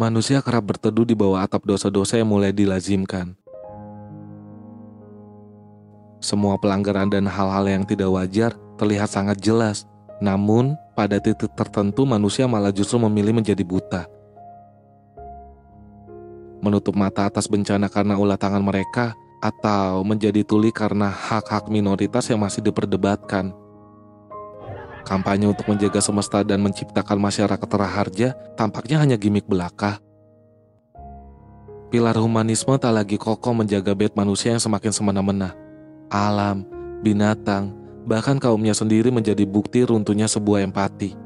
Manusia kerap berteduh di bawah atap dosa-dosa yang mulai dilazimkan. Semua pelanggaran dan hal-hal yang tidak wajar terlihat sangat jelas. Namun, pada titik tertentu manusia malah justru memilih menjadi buta. Menutup mata atas bencana karena ulah tangan mereka, atau menjadi tuli karena hak-hak minoritas yang masih diperdebatkan. Kampanye untuk menjaga semesta dan menciptakan masyarakat terharja tampaknya hanya gimmick belaka. Pilar humanisme tak lagi kokoh menjaga bed manusia yang semakin semena-mena. Alam, binatang, bahkan kaumnya sendiri menjadi bukti runtuhnya sebuah empati.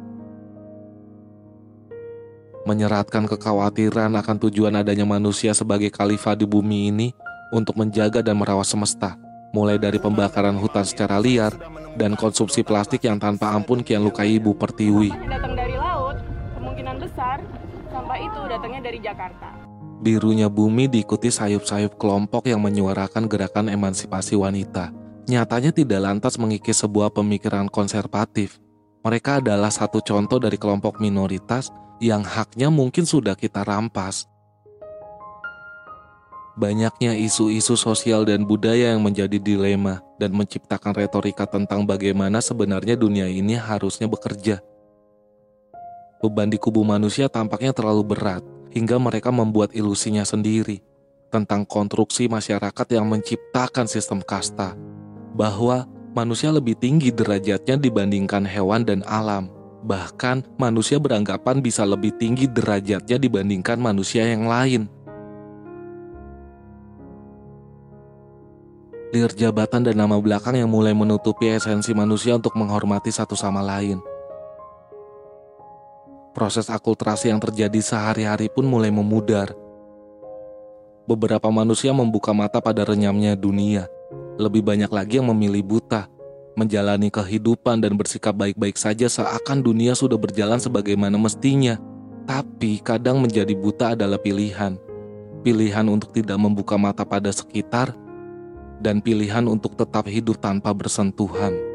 Menyeratkan kekhawatiran akan tujuan adanya manusia sebagai khalifah di bumi ini untuk menjaga dan merawat semesta, mulai dari pembakaran hutan secara liar dan konsumsi plastik yang tanpa ampun kian lukai ibu pertiwi. Datang dari laut, kemungkinan besar sampah itu datangnya dari Jakarta. Birunya bumi diikuti sayup-sayup kelompok yang menyuarakan gerakan emansipasi wanita. Nyatanya tidak lantas mengikis sebuah pemikiran konservatif. Mereka adalah satu contoh dari kelompok minoritas yang haknya mungkin sudah kita rampas. Banyaknya isu-isu sosial dan budaya yang menjadi dilema dan menciptakan retorika tentang bagaimana sebenarnya dunia ini harusnya bekerja. Beban di kubu manusia tampaknya terlalu berat hingga mereka membuat ilusinya sendiri tentang konstruksi masyarakat yang menciptakan sistem kasta, bahwa manusia lebih tinggi derajatnya dibandingkan hewan dan alam. Bahkan manusia beranggapan bisa lebih tinggi derajatnya dibandingkan manusia yang lain. Lir jabatan dan nama belakang yang mulai menutupi esensi manusia untuk menghormati satu sama lain. Proses akulturasi yang terjadi sehari-hari pun mulai memudar. Beberapa manusia membuka mata pada renyamnya dunia. Lebih banyak lagi yang memilih buta, menjalani kehidupan dan bersikap baik-baik saja seakan dunia sudah berjalan sebagaimana mestinya. Tapi kadang menjadi buta adalah pilihan. Pilihan untuk tidak membuka mata pada sekitar dan pilihan untuk tetap hidup tanpa bersentuhan.